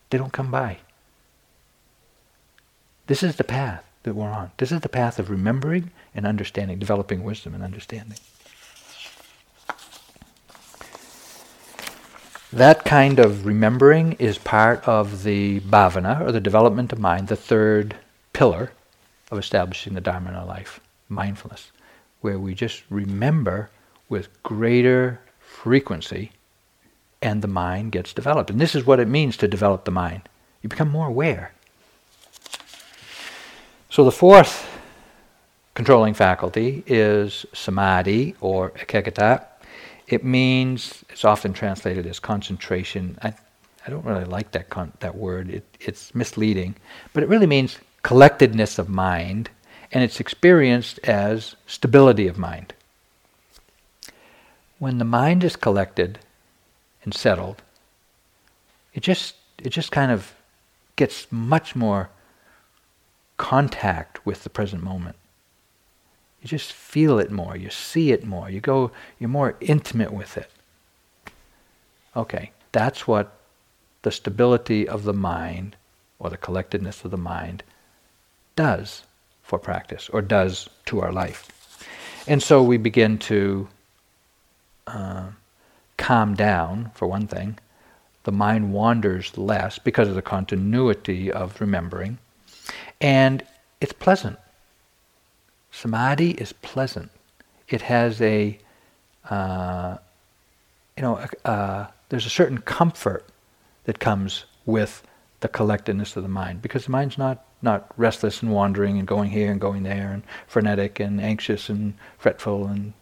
Speaker 1: They don't come by. This is the path that we're on. This is the path of remembering and understanding, developing wisdom and understanding. That kind of remembering is part of the bhavana, or the development of mind, the third pillar of establishing the Dharma in our life, mindfulness, where we just remember with greater frequency and the mind gets developed. And this is what it means to develop the mind. You become more aware. So the fourth controlling faculty is samadhi or ekaggata. It means, it's often translated as concentration. I, I don't really like that, con- that word, it, it's misleading. But it really means collectedness of mind, and it's experienced as stability of mind. When the mind is collected and settled, it just it just kind of gets much more contact with the present moment. You just feel it more, you see it more, you go you're more intimate with it. Okay, that's what the stability of the mind or the collectedness of the mind does for practice or does to our life. And so we begin to uh, calm down, for one thing. The mind wanders less because of the continuity of remembering. And it's pleasant. Samadhi is pleasant. It has a, uh, you know, uh, there's a certain comfort that comes with the collectedness of the mind because the mind's not not restless and wandering and going here and going there and frenetic and anxious and fretful and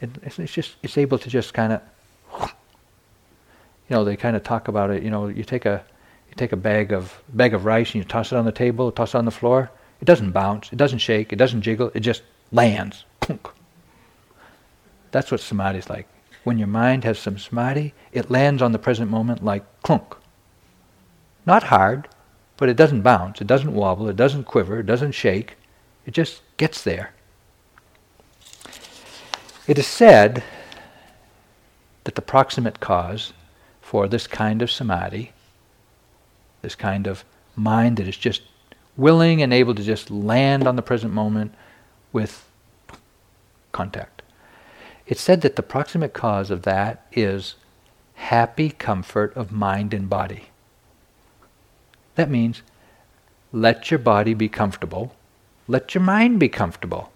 Speaker 1: it, it's, it's just it's able to just kind of you know they kind of talk about it you know you take a you take a bag of bag of rice and you toss it on the table toss it on the floor it doesn't bounce it doesn't shake it doesn't jiggle it just lands that's what samadhi is like when your mind has some samadhi it lands on the present moment like clunk not hard but it doesn't bounce, it doesn't wobble, it doesn't quiver, it doesn't shake. It just gets there. It is said that the proximate cause for this kind of samadhi, this kind of mind that is just willing and able to just land on the present moment with contact. It's said that the proximate cause of that is happy comfort of mind and body. That means let your body be comfortable, let your mind be comfortable.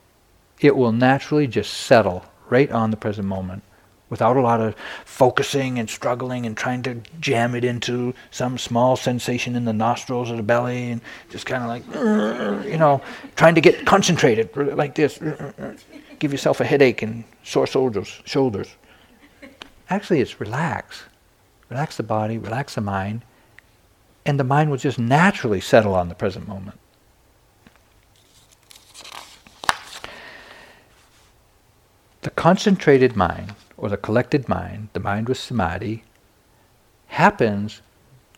Speaker 1: It will naturally just settle right on the present moment without a lot of focusing and struggling and trying to jam it into some small sensation in the nostrils or the belly and just kind of like, you know, trying to get concentrated like this. Give yourself a headache and sore shoulders. shoulders. Actually, it's relax. Relax the body, relax the mind, and the mind will just naturally settle on the present moment. The concentrated mind or the collected mind, the mind with samadhi, happens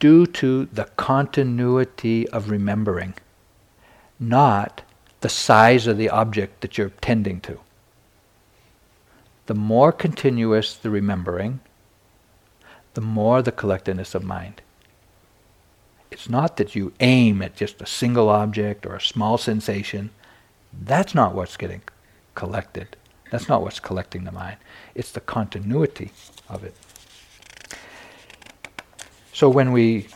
Speaker 1: due to the continuity of remembering, not the size of the object that you're tending to. The more continuous the remembering, the more the collectedness of mind. It's not that you aim at just a single object or a small sensation. That's not what's getting collected. That's not what's collecting the mind. It's the continuity of it. So when we,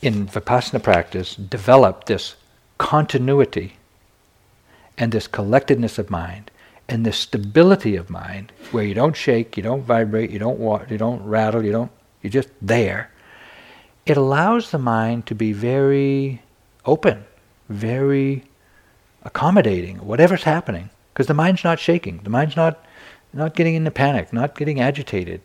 Speaker 1: in Vipassana practice, develop this continuity and this collectedness of mind and this stability of mind, where you don't shake, you don't vibrate, you don't walk, you don't rattle, you don't, you're just there. It allows the mind to be very open, very accommodating, whatever's happening because the mind's not shaking. The mind's not not getting into panic, not getting agitated.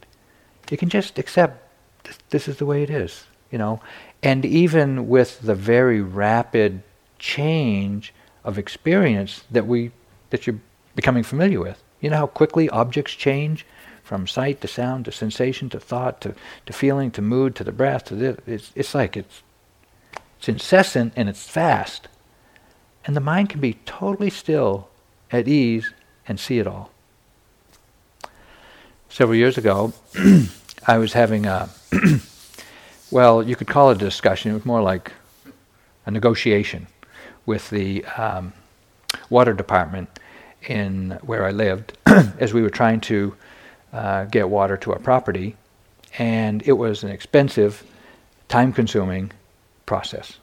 Speaker 1: You can just accept this, this is the way it is, you know. And even with the very rapid change of experience that we that you're becoming familiar with, you know how quickly objects change from sight to sound to sensation to thought to, to feeling to mood to the breath to this. It's, it's like it's it's incessant and it's fast. And the mind can be totally still at ease and see it all. Several years ago, I was having a, well, you could call it a discussion. It was more like a negotiation with the um, water department in where I lived as we were trying to uh, get water to our property, and it was an expensive, time-consuming process.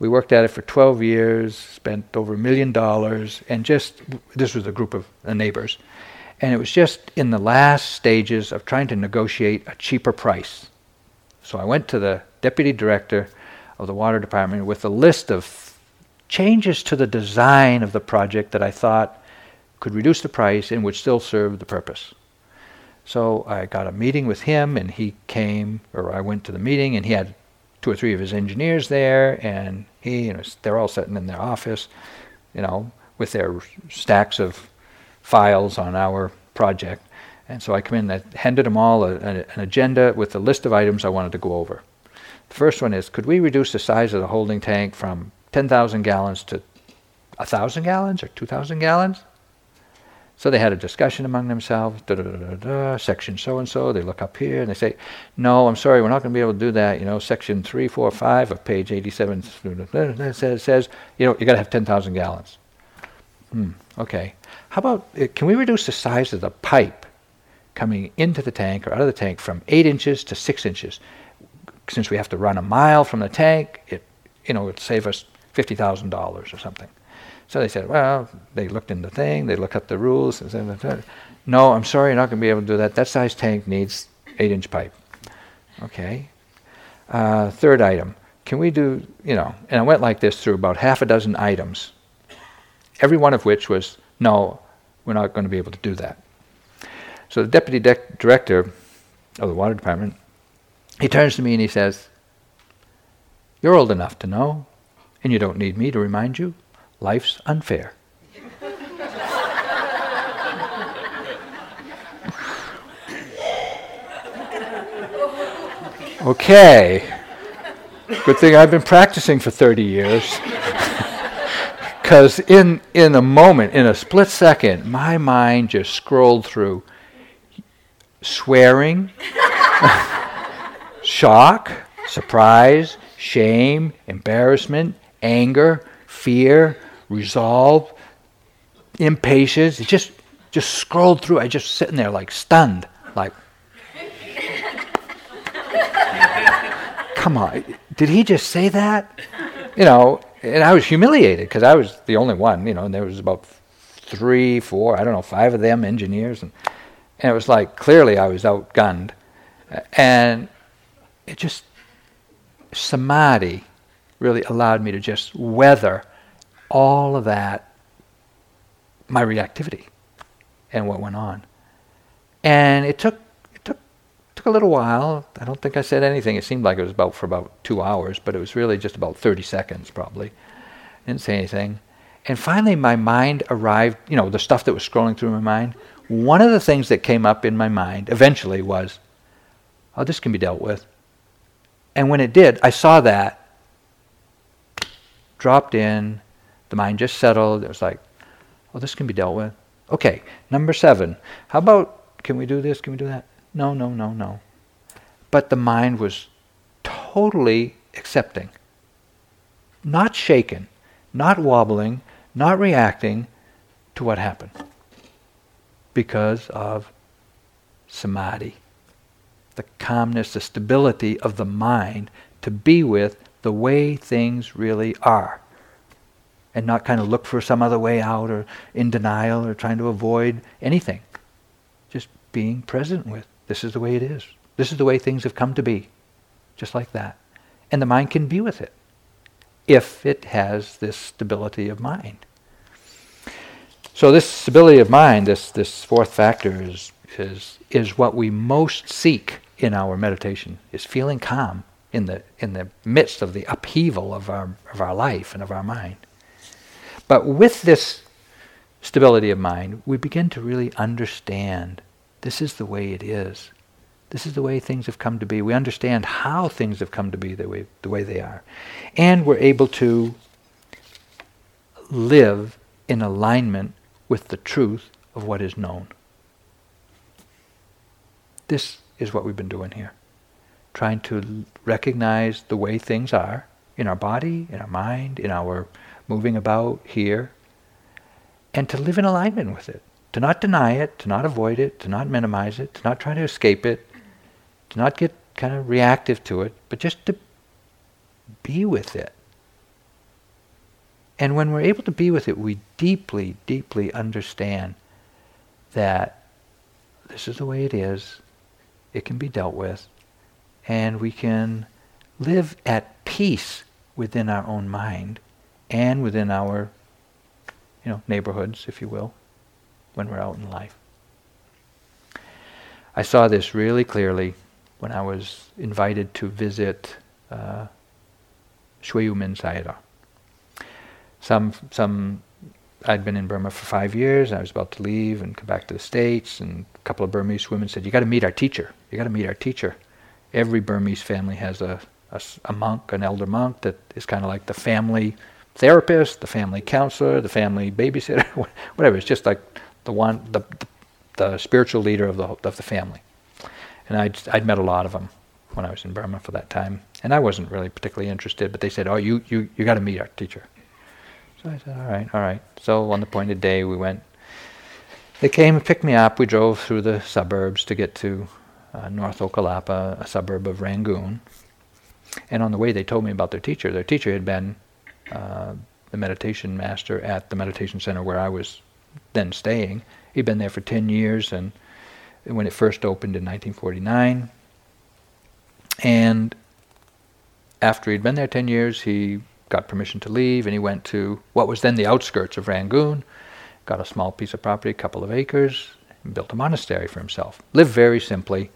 Speaker 1: We worked at it for 12 years, spent over a million dollars, and just this was a group of uh, neighbors. And it was just in the last stages of trying to negotiate a cheaper price. So I went to the deputy director of the water department with a list of changes to the design of the project that I thought could reduce the price and would still serve the purpose. So I got a meeting with him, and he came, or I went to the meeting, and he had two or three of his engineers there, and he and his, they're all sitting in their office, you know, with their stacks of files on our project. And so I come in, and I handed them all a, a, an agenda with a list of items I wanted to go over. The first one is, could we reduce the size of the holding tank from 10,000 gallons to 1,000 gallons or 2,000 gallons? So they had a discussion among themselves, da, da, da, da, section so and so. They look up here and they say, No, I'm sorry, we're not going to be able to do that. You know, section 345 of page 87 says, says you know, you got to have 10,000 gallons. Hmm, okay. How about, uh, can we reduce the size of the pipe coming into the tank or out of the tank from 8 inches to 6 inches? Since we have to run a mile from the tank, it, you know, it would save us $50,000 or something. So they said, well, they looked in the thing, they looked up the rules, and said, no, I'm sorry, you're not going to be able to do that. That size tank needs eight inch pipe. Okay. Uh, third item, can we do, you know, and I went like this through about half a dozen items, every one of which was, no, we're not going to be able to do that. So the deputy de- director of the water department, he turns to me and he says, You're old enough to know, and you don't need me to remind you. Life's unfair. okay. Good thing I've been practicing for 30 years. Because in, in a moment, in a split second, my mind just scrolled through swearing, shock, surprise, shame, embarrassment, anger, fear, resolve, impatience. It just just scrolled through. I just sitting there like stunned, like, come on, did he just say that? You know, and I was humiliated because I was the only one. You know, and there was about three, four, I don't know, five of them engineers, and and it was like clearly I was outgunned, and it just samadhi really allowed me to just weather all of that, my reactivity, and what went on. And it took it took took a little while. I don't think I said anything. It seemed like it was about for about two hours, but it was really just about thirty seconds probably. Didn't say anything. And finally my mind arrived, you know, the stuff that was scrolling through my mind. One of the things that came up in my mind eventually was, oh, this can be dealt with. And when it did, I saw that, dropped in, the mind just settled. It was like, oh, this can be dealt with. Okay, number seven. How about, can we do this? Can we do that? No, no, no, no. But the mind was totally accepting, not shaken, not wobbling, not reacting to what happened because of samadhi the calmness, the stability of the mind to be with the way things really are. And not kind of look for some other way out or in denial or trying to avoid anything. Just being present with this is the way it is. This is the way things have come to be. Just like that. And the mind can be with it if it has this stability of mind. So this stability of mind, this, this fourth factor, is, is, is what we most seek in our meditation, is feeling calm in the, in the midst of the upheaval of our, of our life and of our mind. But with this stability of mind, we begin to really understand this is the way it is. This is the way things have come to be. We understand how things have come to be the way, the way they are. And we're able to live in alignment with the truth of what is known. This is what we've been doing here. Trying to recognize the way things are in our body, in our mind, in our moving about here, and to live in alignment with it. To not deny it, to not avoid it, to not minimize it, to not try to escape it, to not get kind of reactive to it, but just to be with it. And when we're able to be with it, we deeply, deeply understand that this is the way it is, it can be dealt with, and we can live at peace within our own mind and within our you know, neighborhoods, if you will, when we're out in life. I saw this really clearly when I was invited to visit uh, Min Sayadaw. Some, some I'd been in Burma for five years. I was about to leave and come back to the States, and a couple of Burmese women said, "You got to meet our teacher. You got to meet our teacher." Every Burmese family has a, a, a monk, an elder monk that is kind of like the family therapist, the family counselor, the family babysitter, whatever. It's just like the one, the, the, the spiritual leader of the of the family. And I'd I'd met a lot of them when I was in Burma for that time, and I wasn't really particularly interested. But they said, "Oh, you you you got to meet our teacher." So I said, all right, all right. So on the appointed day, we went. They came and picked me up. We drove through the suburbs to get to uh, North Okkalapa, a suburb of Rangoon. And on the way, they told me about their teacher. Their teacher had been uh, the meditation master at the meditation center where I was then staying. He'd been there for 10 years, and when it first opened in 1949. And after he'd been there 10 years, he got permission to leave, and he went to what was then the outskirts of Rangoon, got a small piece of property, a couple of acres, built a monastery for himself. Lived very simply,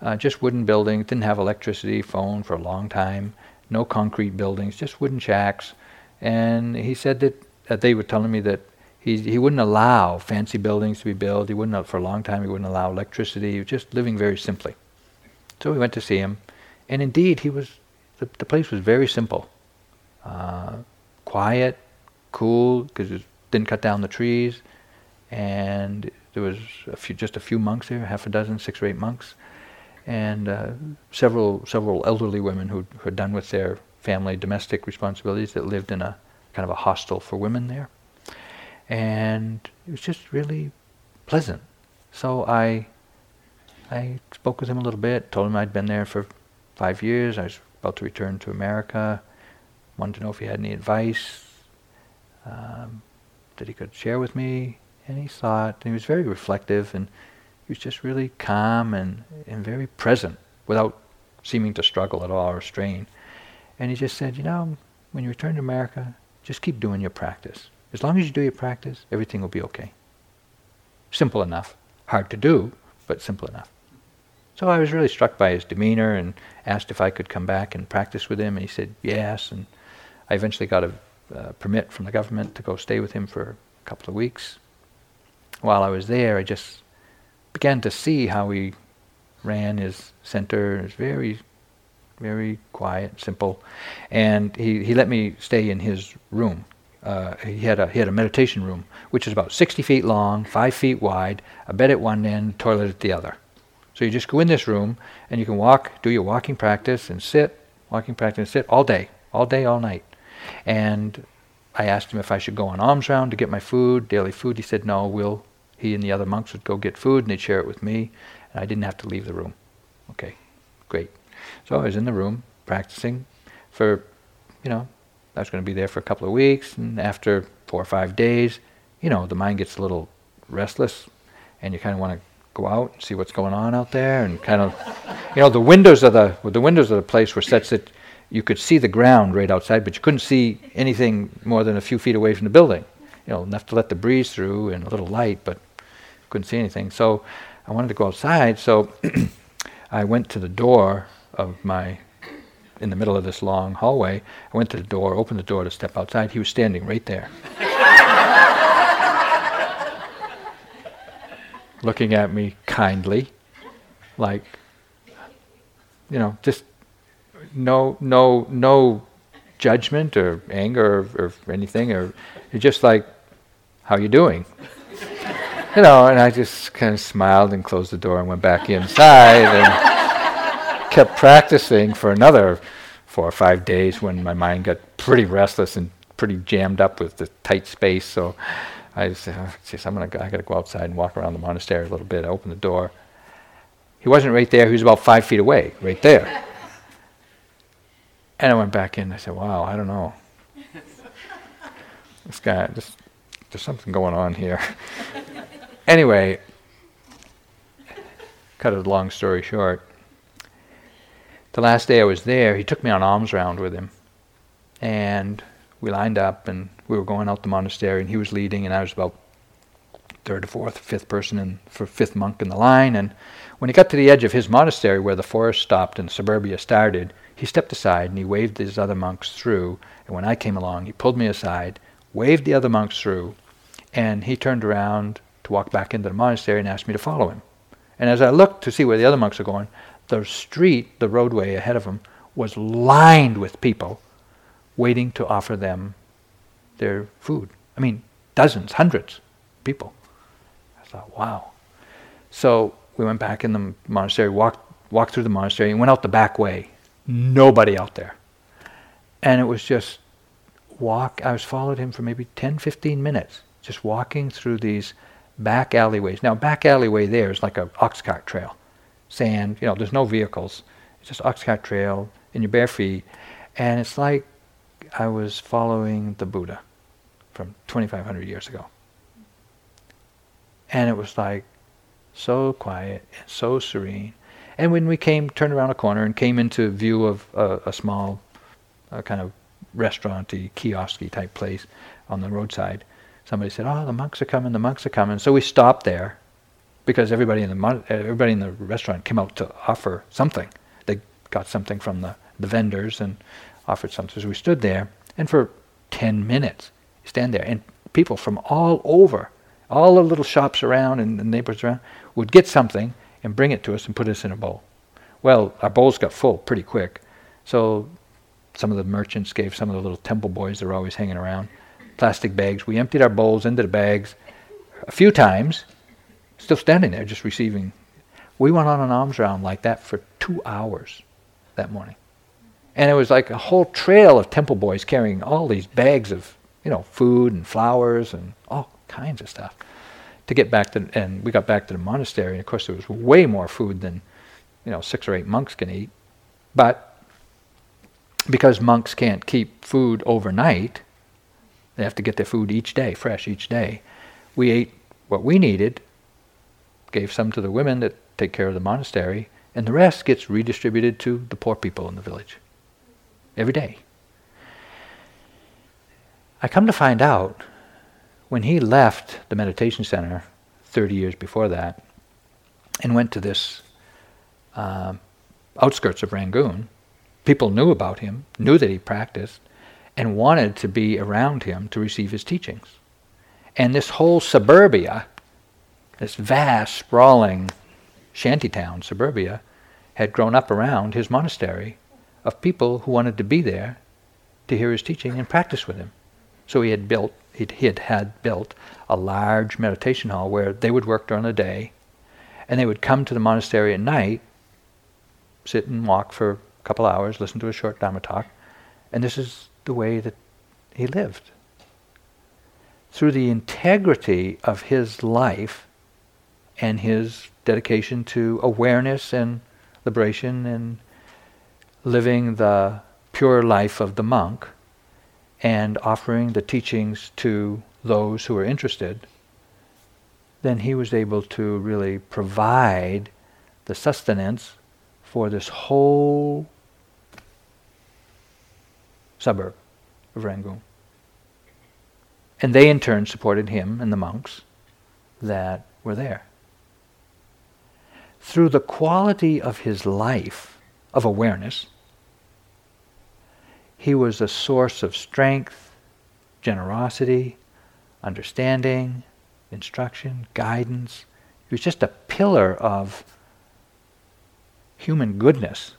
Speaker 1: uh, just wooden buildings, didn't have electricity, phone for a long time, no concrete buildings, just wooden shacks. And he said that, that they were telling me that he, he wouldn't allow fancy buildings to be built. He wouldn't, for a long time, he wouldn't allow electricity. He was just living very simply. So we went to see him. And indeed, he was, the, the place was very simple uh, quiet, cool, because it didn't cut down the trees, and there was a few, just a few monks there, half a dozen, six or eight monks, and uh, several several elderly women who who had done with their family domestic responsibilities that lived in a kind of a hostel for women there, and it was just really pleasant. So I I spoke with him a little bit, told him I'd been there for five years. I was about to return to America. Wanted to know if he had any advice um, that he could share with me. And he thought, and he was very reflective, and he was just really calm and, and very present without seeming to struggle at all or strain. And he just said, you know, when you return to America, just keep doing your practice. As long as you do your practice, everything will be okay. Simple enough. Hard to do, but simple enough. So I was really struck by his demeanor and asked if I could come back and practice with him. And he said yes. And I eventually got a uh, permit from the government to go stay with him for a couple of weeks. While I was there, I just began to see how he ran his center. It very, very quiet, simple, and he, he let me stay in his room. Uh, he had a he had a meditation room, which is about 60 feet long, five feet wide, a bed at one end, toilet at the other. So you just go in this room and you can walk, do your walking practice, and sit, walking practice, and sit all day, all day, all night. And I asked him if I should go on alms round to get my food, daily food. He said no. We'll he and the other monks would go get food and they'd share it with me, and I didn't have to leave the room. Okay, great. So I was in the room practicing for, you know, I was going to be there for a couple of weeks, and after four or five days, you know, the mind gets a little restless, and you kind of want to go out and see what's going on out there, and kind of, you know, the windows of the the windows of the place were such that you could see the ground right outside, but you couldn't see anything more than a few feet away from the building. You know, enough to let the breeze through and a little light, but couldn't see anything. So I wanted to go outside, so I went to the door of my in the middle of this long hallway. I went to the door, opened the door to step outside. He was standing right there. looking at me kindly, like, you know, just no, no, no judgment or anger or, or anything, or just like, how you doing? you know, and I just kind of smiled and closed the door and went back inside and kept practicing for another four or five days when my mind got pretty restless and pretty jammed up with the tight space. So I said, oh, geez, I'm gonna go, I gotta go outside and walk around the monastery a little bit. I opened the door. He wasn't right there. He was about five feet away, right there. And I went back in. I said, "Wow, I don't know. This guy, this, there's something going on here." anyway, cut a long story short. The last day I was there, he took me on alms round with him, and we lined up and we were going out the monastery and he was leading and I was about third or fourth, fifth person and for fifth monk in the line. And when he got to the edge of his monastery where the forest stopped and suburbia started, he stepped aside and he waved his other monks through. And when I came along, he pulled me aside, waved the other monks through, and he turned around to walk back into the monastery and asked me to follow him. And as I looked to see where the other monks were going, the street, the roadway ahead of him, was lined with people waiting to offer them their food. I mean, dozens, hundreds of people. I thought, wow. So we went back in the monastery, walked, walked through the monastery, and went out the back way. Nobody out there. And it was just walk. I was followed him for maybe 10, 15 minutes, just walking through these back alleyways. Now, back alleyway there is like a ox cart trail, sand. You know, there's no vehicles. It's just ox cart trail in your bare feet, and it's like I was following the Buddha from 2,500 years ago. And it was like so quiet and so serene. And when we came, turned around a corner and came into view of a, a small kind of restauranty, kiosky type place on the roadside, somebody said, "Oh, the monks are coming! The monks are coming!" So we stopped there because everybody in the everybody in the restaurant came out to offer something. They got something from the, the vendors and offered something. So we stood there, and for 10 minutes, stand there, and people from all over, all the little shops around and the neighbors around, would get something and bring it to us and put us in a bowl. Well, our bowls got full pretty quick, so some of the merchants gave some of the little temple boys that were always hanging around plastic bags. We emptied our bowls into the bags a few times, still standing there, just receiving. We went on an alms round like that for two hours that morning. And it was like a whole trail of temple boys carrying all these bags of, you know, food and flowers and all kinds of stuff to get back to, and we got back to the monastery. And of course, there was way more food than, you know, six or eight monks can eat. But because monks can't keep food overnight, they have to get their food each day, fresh each day. We ate what we needed, gave some to the women that take care of the monastery, and the rest gets redistributed to the poor people in the village every day. I come to find out when he left the meditation center 30 years before that and went to this uh, outskirts of Rangoon, people knew about him, knew that he practiced, and wanted to be around him to receive his teachings. And this whole suburbia, this vast, sprawling shantytown, suburbia, had grown up around his monastery of people who wanted to be there to hear his teaching and practice with him. So he had built, he had had built a large meditation hall where they would work during the day, and they would come to the monastery at night, sit and walk for a couple hours, listen to a short Dharma talk, and this is the way that he lived. Through the integrity of his life and his dedication to awareness and liberation and living the pure life of the monk and offering the teachings to those who are interested, then he was able to really provide the sustenance for this whole suburb of Rangoon. And they in turn supported him and the monks that were there. Through the quality of his life of awareness, he was a source of strength, generosity, understanding, instruction, guidance. He was just a pillar of human goodness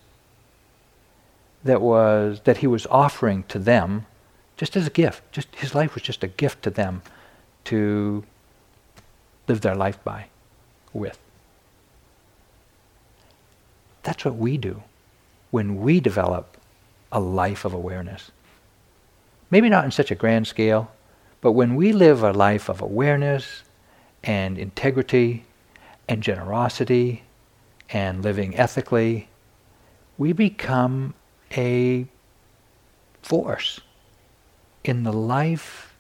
Speaker 1: that was that he was offering to them just as a gift. Just his life was just a gift to them to live their life by with. That's what we do when we develop a life of awareness. Maybe not in such a grand scale, but when we live a life of awareness and integrity and generosity and living ethically, we become a force in the life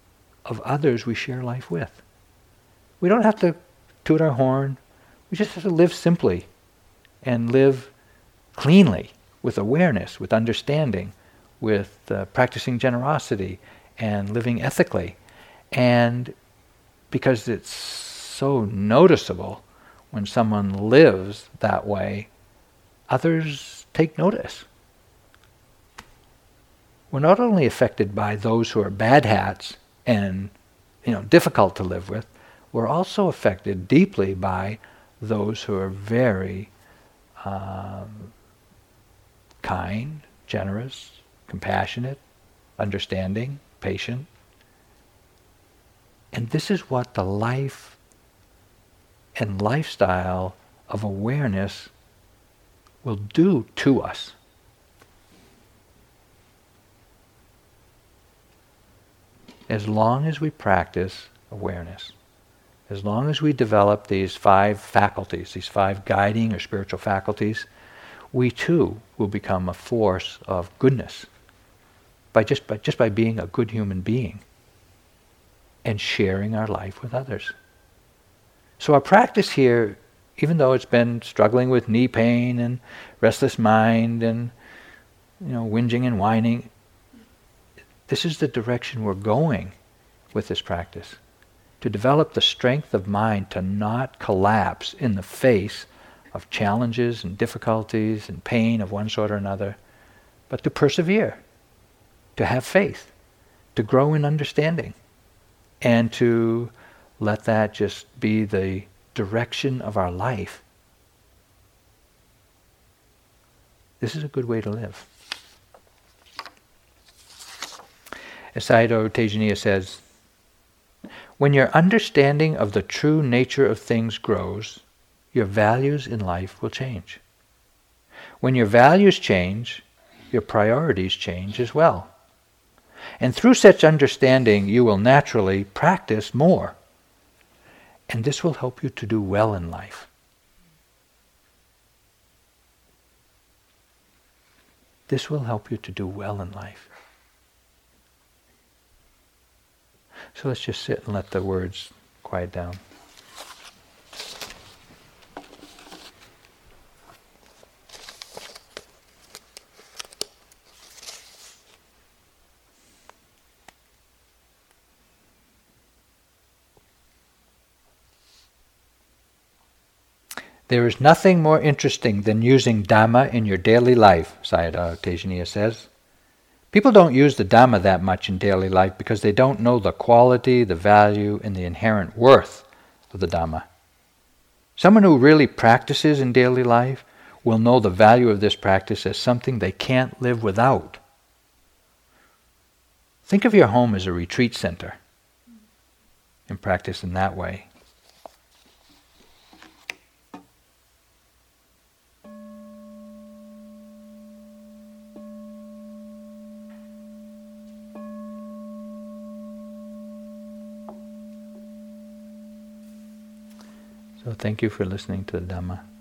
Speaker 1: of others we share life with. We don't have to toot our horn. We just have to live simply and live cleanly with awareness, with understanding, with uh, practicing generosity and living ethically. And because it's so noticeable when someone lives that way, others take notice. We're not only affected by those who are bad hats and you know difficult to live with, we're also affected deeply by those who are very um, kind, generous, compassionate, understanding, patient. And this is what the life and lifestyle of awareness will do to us. As long as we practice awareness, as long as we develop these five faculties, these five guiding or spiritual faculties, we too will become a force of goodness by just by just by being a good human being and sharing our life with others. So our practice here, even though it's been struggling with knee pain and restless mind and you know whinging and whining, this is the direction we're going with this practice. To develop the strength of mind to not collapse in the face of challenges and difficulties and pain of one sort or another, but to persevere, to have faith, to grow in understanding, and to let that just be the direction of our life. This is a good way to live. As Sayadaw Tejaniya says, when your understanding of the true nature of things grows, your values in life will change. When your values change, your priorities change as well. And through such understanding, you will naturally practice more. And this will help you to do well in life. This will help you to do well in life. So let's just sit and let the words quiet down. There is nothing more interesting than using Dhamma in your daily life, Sayadaw Tejaniya says. People don't use the Dhamma that much in daily life because they don't know the quality, the value, and the inherent worth of the Dhamma. Someone who really practices in daily life will know the value of this practice as something they can't live without. Think of your home as a retreat center and practice in that way. So thank you for listening to the Dhamma.